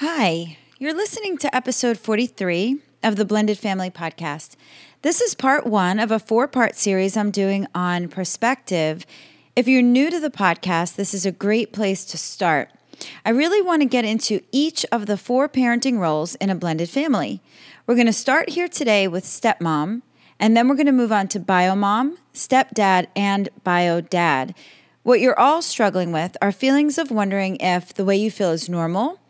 Hi, you're listening to episode 43 of the Blended Family Podcast. This is part one of a four part series I'm doing on perspective. If you're new to the podcast, this is a great place to start. I really want to get into each of the four parenting roles in a blended family. We're going to start here today with stepmom, and then we're going to move on to biomom, stepdad, and bio dad. What you're all struggling with are feelings of wondering if the way you feel is normal,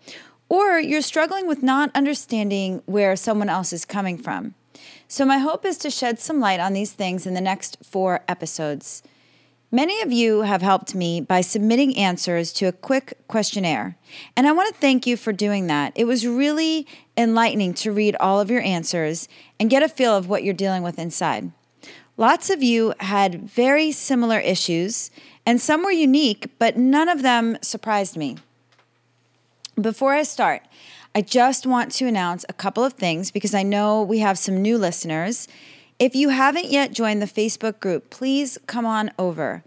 or you're struggling with not understanding where someone else is coming from. So, my hope is to shed some light on these things in the next four episodes. Many of you have helped me by submitting answers to a quick questionnaire, and I want to thank you for doing that. It was really enlightening to read all of your answers and get a feel of what you're dealing with inside. Lots of you had very similar issues, and some were unique, but none of them surprised me. Before I start, I just want to announce a couple of things because I know we have some new listeners. If you haven't yet joined the Facebook group, please come on over.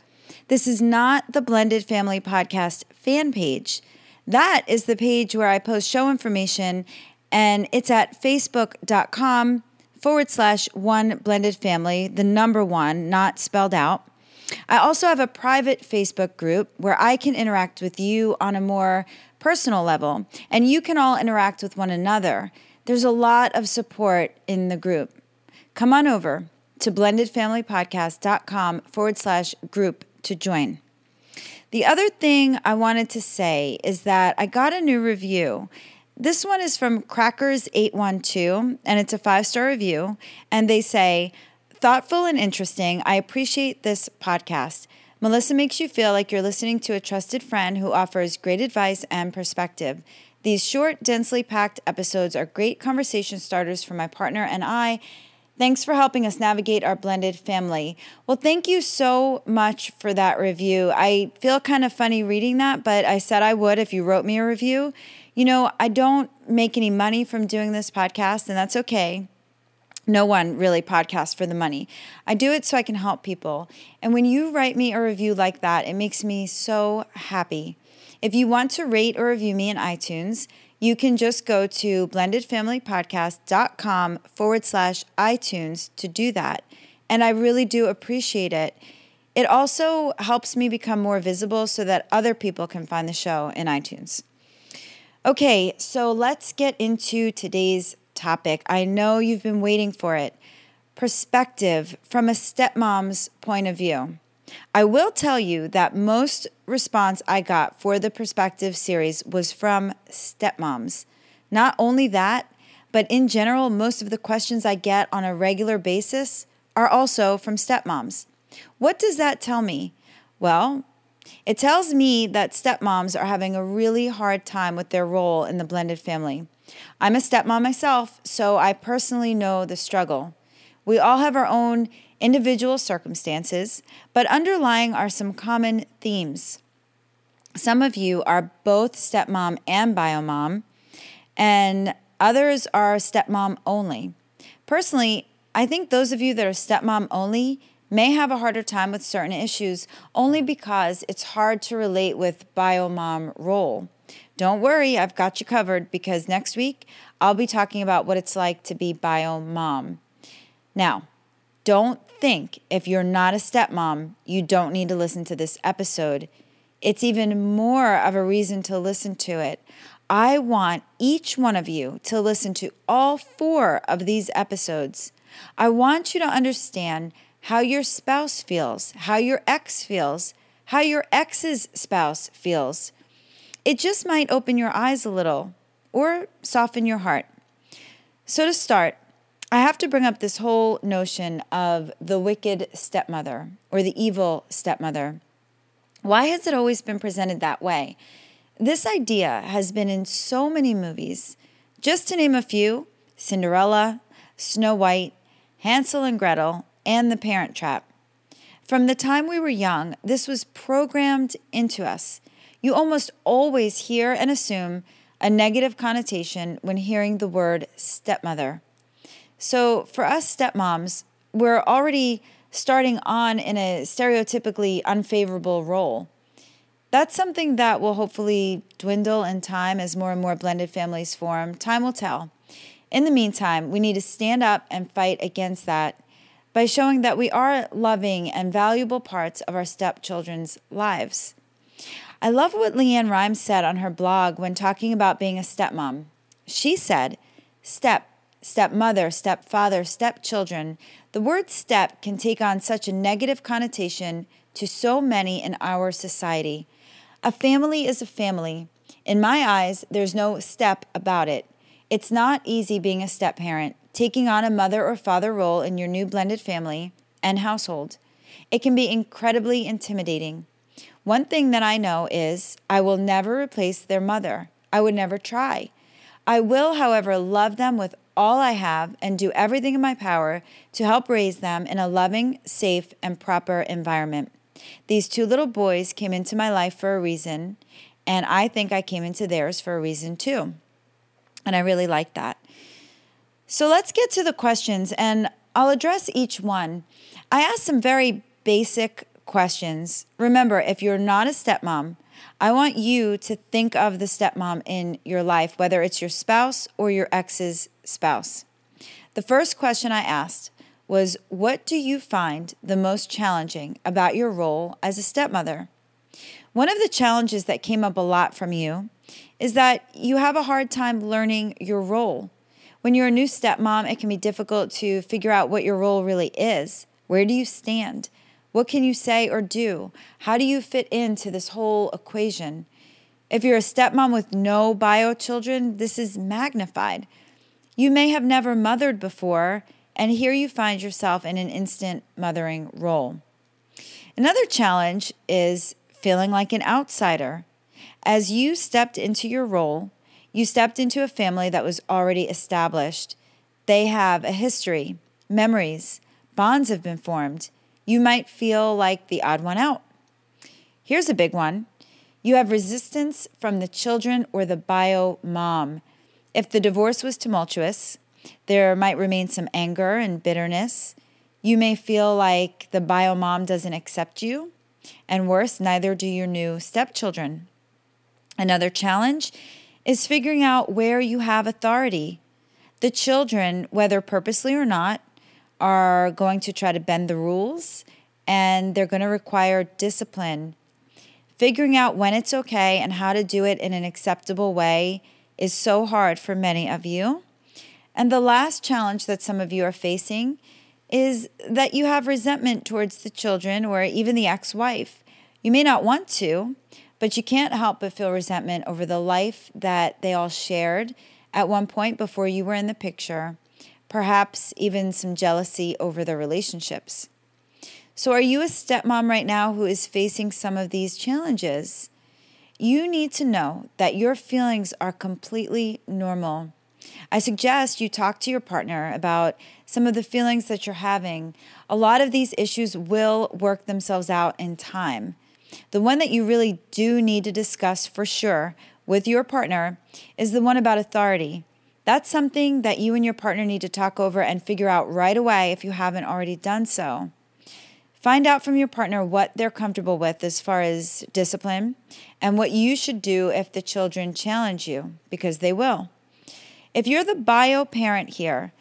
This is not the Blended Family Podcast fan page. That is the page where I post show information, and it's at facebook.com forward slash one blended family, the number one, not spelled out. I also have a private Facebook group where I can interact with you on a more personal level, and you can all interact with one another. There's a lot of support in the group. Come on over to blendedfamilypodcast.com forward slash group to join. The other thing I wanted to say is that I got a new review. This one is from Crackers812, and it's a five star review. And they say, Thoughtful and interesting. I appreciate this podcast. Melissa makes you feel like you're listening to a trusted friend who offers great advice and perspective. These short, densely packed episodes are great conversation starters for my partner and I. Thanks for helping us navigate our blended family. Well, thank you so much for that review. I feel kind of funny reading that, but I said I would if you wrote me a review. You know, I don't make any money from doing this podcast, and that's okay. No one really podcasts for the money. I do it so I can help people. And when you write me a review like that, it makes me so happy. If you want to rate or review me in iTunes, you can just go to blendedfamilypodcast.com forward slash iTunes to do that. And I really do appreciate it. It also helps me become more visible so that other people can find the show in iTunes. Okay, so let's get into today's topic. I know you've been waiting for it. Perspective from a stepmom's point of view. I will tell you that most response I got for the Perspective series was from stepmoms. Not only that, but in general, most of the questions I get on a regular basis are also from stepmoms. What does that tell me? Well, it tells me that stepmoms are having a really hard time with their role in the blended family. I'm a stepmom myself, so I personally know the struggle. We all have our own individual circumstances, but underlying are some common themes. Some of you are both stepmom and biomom, and others are stepmom only. Personally, I think those of you that are stepmom only may have a harder time with certain issues only because it's hard to relate with biomom role. Don't worry, I've got you covered because next week I'll be talking about what it's like to be bio mom. Now, don't think if you're not a stepmom, you don't need to listen to this episode. It's even more of a reason to listen to it. I want each one of you to listen to all four of these episodes. I want you to understand how your spouse feels, how your ex feels, how your ex's spouse feels. It just might open your eyes a little or soften your heart. So, to start, I have to bring up this whole notion of the wicked stepmother or the evil stepmother. Why has it always been presented that way? This idea has been in so many movies. Just to name a few Cinderella, Snow White, Hansel and Gretel, and The Parent Trap. From the time we were young, this was programmed into us. You almost always hear and assume a negative connotation when hearing the word stepmother. So, for us stepmoms, we're already starting on in a stereotypically unfavorable role. That's something that will hopefully dwindle in time as more and more blended families form. Time will tell. In the meantime, we need to stand up and fight against that by showing that we are loving and valuable parts of our stepchildren's lives. I love what LeAnn Rimes said on her blog when talking about being a stepmom. She said, Step, stepmother, stepfather, stepchildren. The word step can take on such a negative connotation to so many in our society. A family is a family. In my eyes, there's no step about it. It's not easy being a step parent taking on a mother or father role in your new blended family and household. It can be incredibly intimidating. One thing that I know is I will never replace their mother. I would never try. I will, however, love them with all I have and do everything in my power to help raise them in a loving, safe, and proper environment. These two little boys came into my life for a reason, and I think I came into theirs for a reason too. And I really like that. So let's get to the questions and I'll address each one. I asked some very basic questions. Remember, if you're not a stepmom, I want you to think of the stepmom in your life, whether it's your spouse or your ex's spouse. The first question I asked was What do you find the most challenging about your role as a stepmother? One of the challenges that came up a lot from you is that you have a hard time learning your role. When you're a new stepmom, it can be difficult to figure out what your role really is. Where do you stand? What can you say or do? How do you fit into this whole equation? If you're a stepmom with no bio children, this is magnified. You may have never mothered before, and here you find yourself in an instant mothering role. Another challenge is feeling like an outsider. As you stepped into your role, you stepped into a family that was already established. They have a history, memories, bonds have been formed. You might feel like the odd one out. Here's a big one you have resistance from the children or the bio mom. If the divorce was tumultuous, there might remain some anger and bitterness. You may feel like the bio mom doesn't accept you, and worse, neither do your new stepchildren. Another challenge is figuring out where you have authority. The children, whether purposely or not, are going to try to bend the rules and they're going to require discipline. Figuring out when it's okay and how to do it in an acceptable way is so hard for many of you. And the last challenge that some of you are facing is that you have resentment towards the children or even the ex wife. You may not want to, but you can't help but feel resentment over the life that they all shared at one point before you were in the picture, perhaps even some jealousy over their relationships. So, are you a stepmom right now who is facing some of these challenges? You need to know that your feelings are completely normal. I suggest you talk to your partner about some of the feelings that you're having. A lot of these issues will work themselves out in time. The one that you really do need to discuss for sure with your partner is the one about authority. That's something that you and your partner need to talk over and figure out right away if you haven't already done so. Find out from your partner what they're comfortable with as far as discipline and what you should do if the children challenge you, because they will. If you're the bio parent here,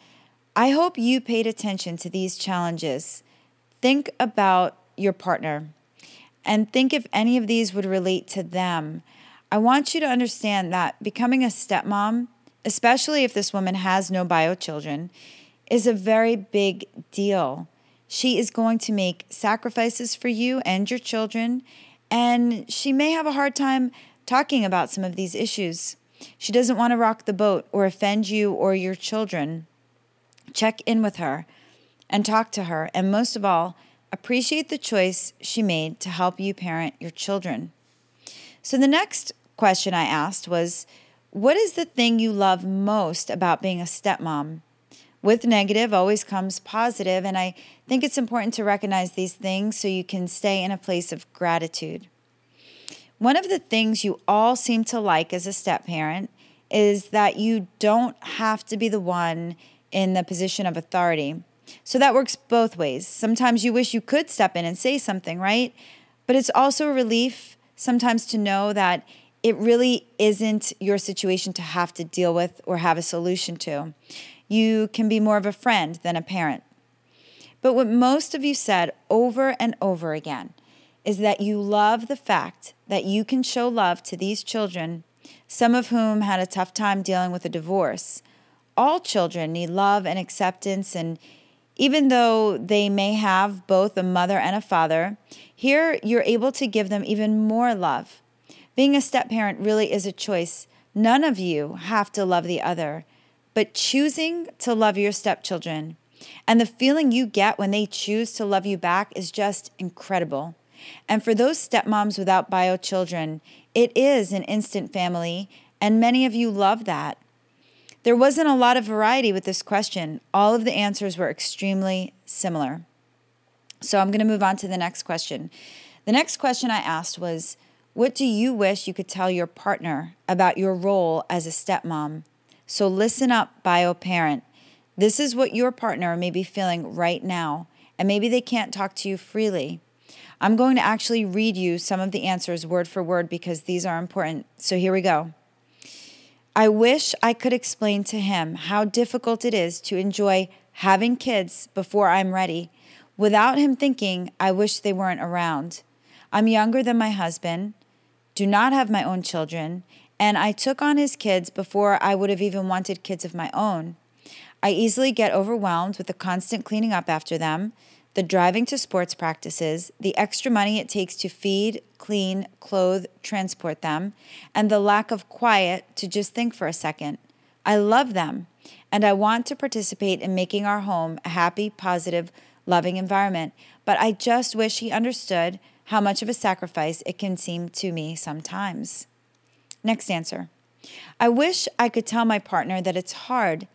I hope you paid attention to these challenges. Think about your partner and think if any of these would relate to them. I want you to understand that becoming a stepmom, especially if this woman has no bio children, is a very big deal. She is going to make sacrifices for you and your children, and she may have a hard time talking about some of these issues. She doesn't want to rock the boat or offend you or your children. Check in with her and talk to her, and most of all, Appreciate the choice she made to help you parent your children. So, the next question I asked was What is the thing you love most about being a stepmom? With negative always comes positive, and I think it's important to recognize these things so you can stay in a place of gratitude. One of the things you all seem to like as a step parent is that you don't have to be the one in the position of authority. So that works both ways. Sometimes you wish you could step in and say something, right? But it's also a relief sometimes to know that it really isn't your situation to have to deal with or have a solution to. You can be more of a friend than a parent. But what most of you said over and over again is that you love the fact that you can show love to these children, some of whom had a tough time dealing with a divorce. All children need love and acceptance, and even though they may have both a mother and a father, here you're able to give them even more love. Being a step parent really is a choice. None of you have to love the other, but choosing to love your stepchildren and the feeling you get when they choose to love you back is just incredible. And for those stepmoms without bio children, it is an instant family, and many of you love that. There wasn't a lot of variety with this question. All of the answers were extremely similar. So I'm going to move on to the next question. The next question I asked was What do you wish you could tell your partner about your role as a stepmom? So listen up, bio parent. This is what your partner may be feeling right now, and maybe they can't talk to you freely. I'm going to actually read you some of the answers word for word because these are important. So here we go. I wish I could explain to him how difficult it is to enjoy having kids before I'm ready without him thinking I wish they weren't around. I'm younger than my husband, do not have my own children, and I took on his kids before I would have even wanted kids of my own. I easily get overwhelmed with the constant cleaning up after them, the driving to sports practices, the extra money it takes to feed, clean, clothe, transport them, and the lack of quiet to just think for a second. I love them, and I want to participate in making our home a happy, positive, loving environment, but I just wish he understood how much of a sacrifice it can seem to me sometimes. Next answer. I wish I could tell my partner that it's hard.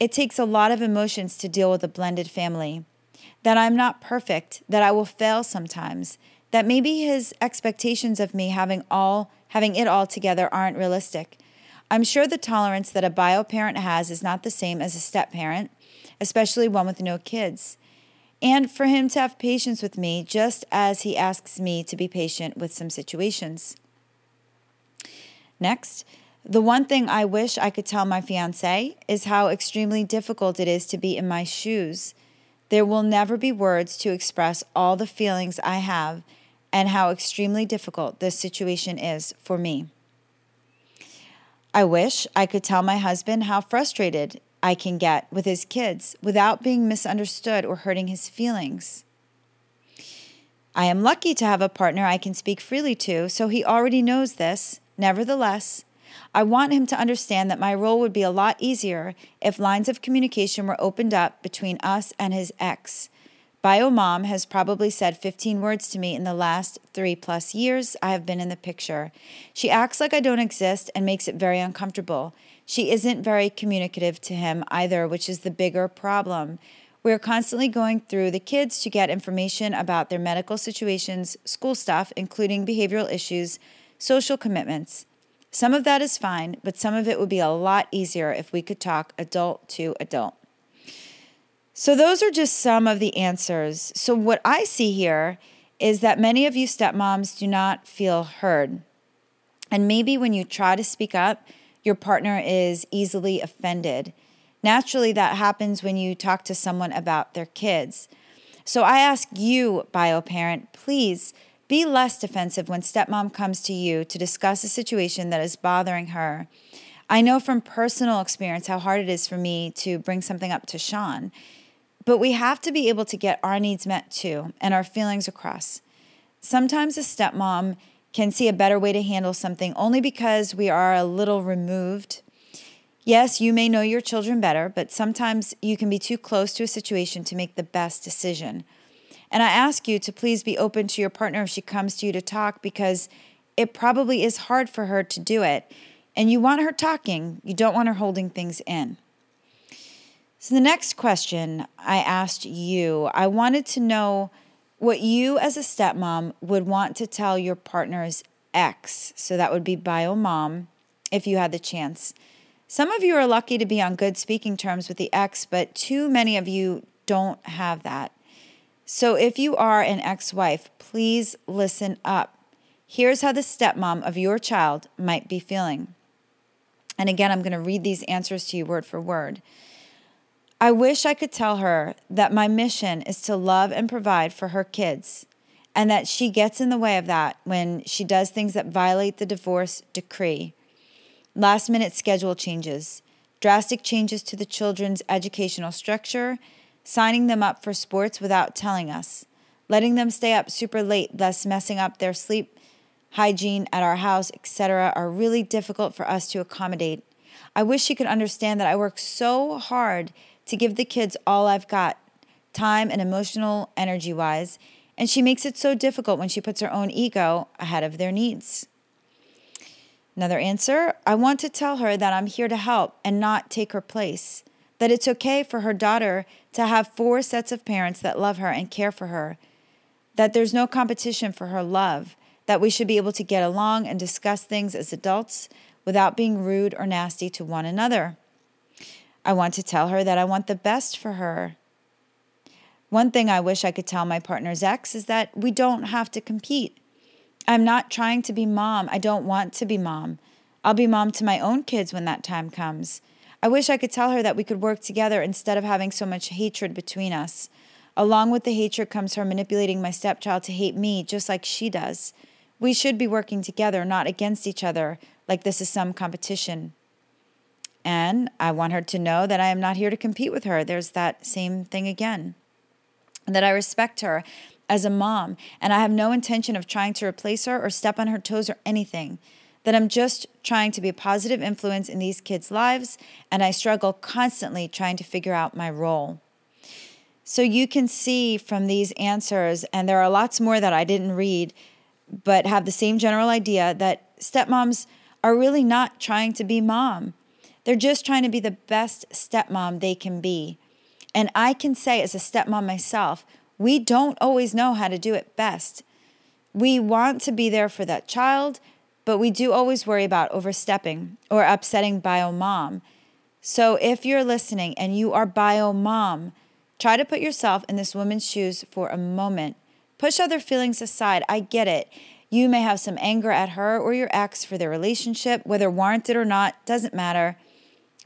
It takes a lot of emotions to deal with a blended family that I'm not perfect, that I will fail sometimes, that maybe his expectations of me having all having it all together aren't realistic. I'm sure the tolerance that a bio parent has is not the same as a step parent, especially one with no kids. And for him to have patience with me, just as he asks me to be patient with some situations. Next, the one thing I wish I could tell my fiance is how extremely difficult it is to be in my shoes. There will never be words to express all the feelings I have and how extremely difficult this situation is for me. I wish I could tell my husband how frustrated I can get with his kids without being misunderstood or hurting his feelings. I am lucky to have a partner I can speak freely to, so he already knows this. Nevertheless, I want him to understand that my role would be a lot easier if lines of communication were opened up between us and his ex. Bio Mom has probably said 15 words to me in the last three plus years I have been in the picture. She acts like I don't exist and makes it very uncomfortable. She isn't very communicative to him either, which is the bigger problem. We are constantly going through the kids to get information about their medical situations, school stuff, including behavioral issues, social commitments. Some of that is fine, but some of it would be a lot easier if we could talk adult to adult. So, those are just some of the answers. So, what I see here is that many of you stepmoms do not feel heard. And maybe when you try to speak up, your partner is easily offended. Naturally, that happens when you talk to someone about their kids. So, I ask you, bio parent, please be less defensive when stepmom comes to you to discuss a situation that is bothering her. I know from personal experience how hard it is for me to bring something up to Sean, but we have to be able to get our needs met too and our feelings across. Sometimes a stepmom can see a better way to handle something only because we are a little removed. Yes, you may know your children better, but sometimes you can be too close to a situation to make the best decision. And I ask you to please be open to your partner if she comes to you to talk because it probably is hard for her to do it. And you want her talking, you don't want her holding things in. So, the next question I asked you, I wanted to know what you as a stepmom would want to tell your partner's ex. So, that would be bio mom if you had the chance. Some of you are lucky to be on good speaking terms with the ex, but too many of you don't have that. So, if you are an ex wife, please listen up. Here's how the stepmom of your child might be feeling. And again, I'm going to read these answers to you word for word. I wish I could tell her that my mission is to love and provide for her kids, and that she gets in the way of that when she does things that violate the divorce decree. Last minute schedule changes, drastic changes to the children's educational structure, signing them up for sports without telling us, letting them stay up super late, thus messing up their sleep hygiene at our house, etc., are really difficult for us to accommodate. I wish she could understand that I work so hard to give the kids all I've got, time and emotional energy wise, and she makes it so difficult when she puts her own ego ahead of their needs. Another answer I want to tell her that I'm here to help and not take her place, that it's okay for her daughter to have four sets of parents that love her and care for her, that there's no competition for her love, that we should be able to get along and discuss things as adults without being rude or nasty to one another. I want to tell her that I want the best for her. One thing I wish I could tell my partner's ex is that we don't have to compete. I'm not trying to be mom. I don't want to be mom. I'll be mom to my own kids when that time comes. I wish I could tell her that we could work together instead of having so much hatred between us. Along with the hatred comes her manipulating my stepchild to hate me just like she does. We should be working together, not against each other, like this is some competition. And I want her to know that I am not here to compete with her. There's that same thing again. that I respect her as a mom, and I have no intention of trying to replace her or step on her toes or anything. That I'm just trying to be a positive influence in these kids' lives, and I struggle constantly trying to figure out my role. So you can see from these answers, and there are lots more that I didn't read, but have the same general idea that stepmoms are really not trying to be mom. They're just trying to be the best stepmom they can be. And I can say, as a stepmom myself, we don't always know how to do it best. We want to be there for that child, but we do always worry about overstepping or upsetting bio mom. So if you're listening and you are bio mom, try to put yourself in this woman's shoes for a moment. Push other feelings aside. I get it. You may have some anger at her or your ex for their relationship, whether warranted or not, doesn't matter.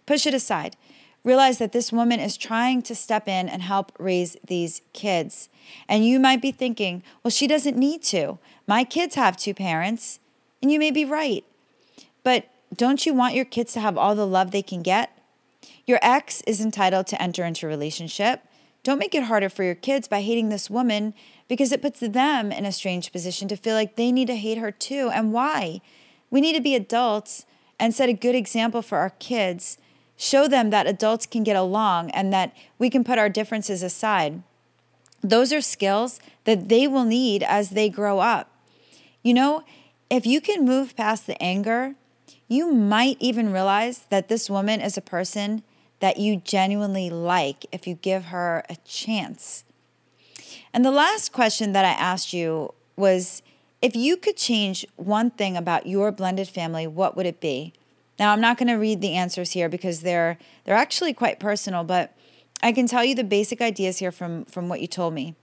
Push it aside. Realize that this woman is trying to step in and help raise these kids. And you might be thinking, well, she doesn't need to. My kids have two parents. And you may be right. But don't you want your kids to have all the love they can get? Your ex is entitled to enter into a relationship. Don't make it harder for your kids by hating this woman because it puts them in a strange position to feel like they need to hate her too. And why? We need to be adults and set a good example for our kids show them that adults can get along and that we can put our differences aside. Those are skills that they will need as they grow up. You know, if you can move past the anger, you might even realize that this woman is a person that you genuinely like if you give her a chance. And the last question that I asked you was if you could change one thing about your blended family, what would it be? Now, I'm not going to read the answers here because they're they're actually quite personal, but I can tell you the basic ideas here from from what you told me.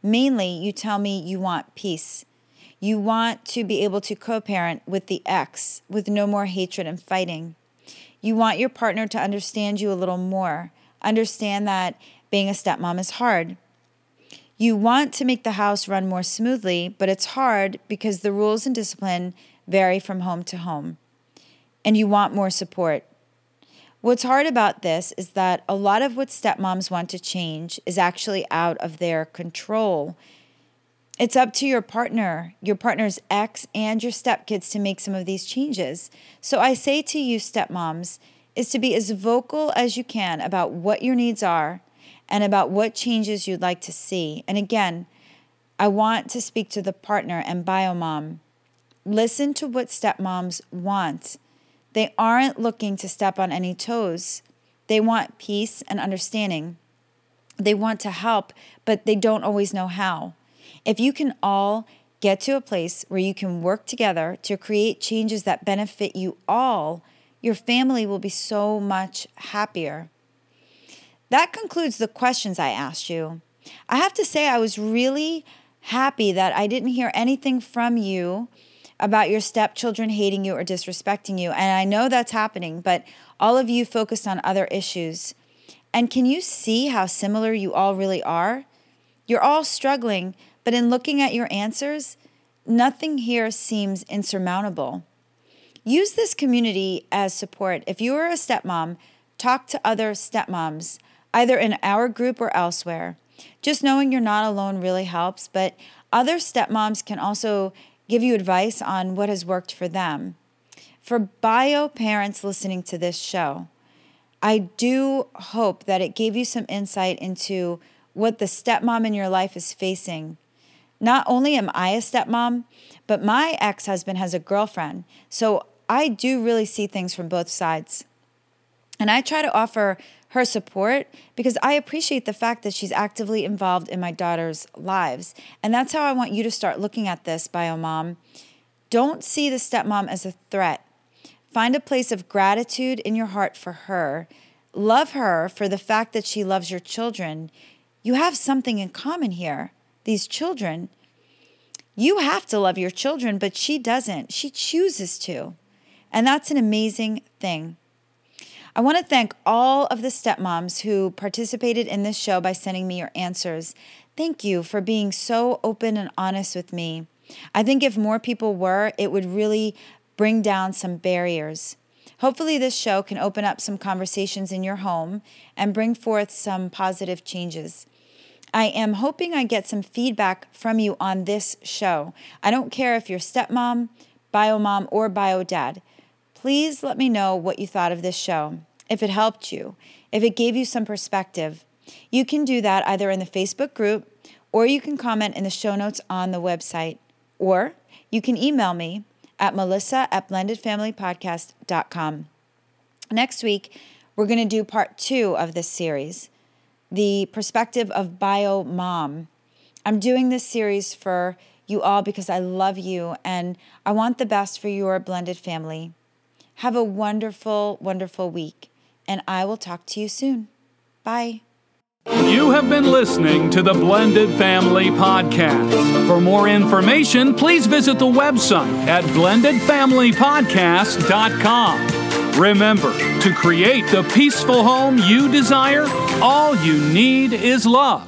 Mainly, you tell me you want peace. You want to be able to co-parent with the ex with no more hatred and fighting. You want your partner to understand you a little more. Understand that being a stepmom is hard. You want to make the house run more smoothly, but it's hard because the rules and discipline vary from home to home and you want more support. What's hard about this is that a lot of what stepmoms want to change is actually out of their control. It's up to your partner, your partner's ex, and your stepkids to make some of these changes. So I say to you, stepmoms, is to be as vocal as you can about what your needs are and about what changes you'd like to see. And again, I want to speak to the partner and biomom Listen to what stepmoms want. They aren't looking to step on any toes. They want peace and understanding. They want to help, but they don't always know how. If you can all get to a place where you can work together to create changes that benefit you all, your family will be so much happier. That concludes the questions I asked you. I have to say, I was really happy that I didn't hear anything from you about your stepchildren hating you or disrespecting you. And I know that's happening, but all of you focused on other issues. And can you see how similar you all really are? You're all struggling, but in looking at your answers, nothing here seems insurmountable. Use this community as support. If you are a stepmom, talk to other stepmoms, either in our group or elsewhere. Just knowing you're not alone really helps, but other stepmoms can also give you advice on what has worked for them. For bio parents listening to this show, I do hope that it gave you some insight into what the stepmom in your life is facing. Not only am I a stepmom, but my ex husband has a girlfriend. So I do really see things from both sides. And I try to offer her support because I appreciate the fact that she's actively involved in my daughter's lives. And that's how I want you to start looking at this, bio mom. Don't see the stepmom as a threat. Find a place of gratitude in your heart for her. Love her for the fact that she loves your children. You have something in common here. These children. You have to love your children, but she doesn't. She chooses to. And that's an amazing thing. I want to thank all of the stepmoms who participated in this show by sending me your answers. Thank you for being so open and honest with me. I think if more people were, it would really bring down some barriers. Hopefully, this show can open up some conversations in your home and bring forth some positive changes. I am hoping I get some feedback from you on this show. I don't care if you're stepmom, bio mom, or bio dad. Please let me know what you thought of this show, if it helped you, if it gave you some perspective. You can do that either in the Facebook group or you can comment in the show notes on the website, or you can email me at melissa at blendedfamilypodcast.com. Next week, we're going to do part two of this series the perspective of bio mom. I'm doing this series for you all because I love you and I want the best for your blended family. Have a wonderful, wonderful week, and I will talk to you soon. Bye. You have been listening to the Blended Family Podcast. For more information, please visit the website at blendedfamilypodcast.com. Remember, to create the peaceful home you desire, all you need is love.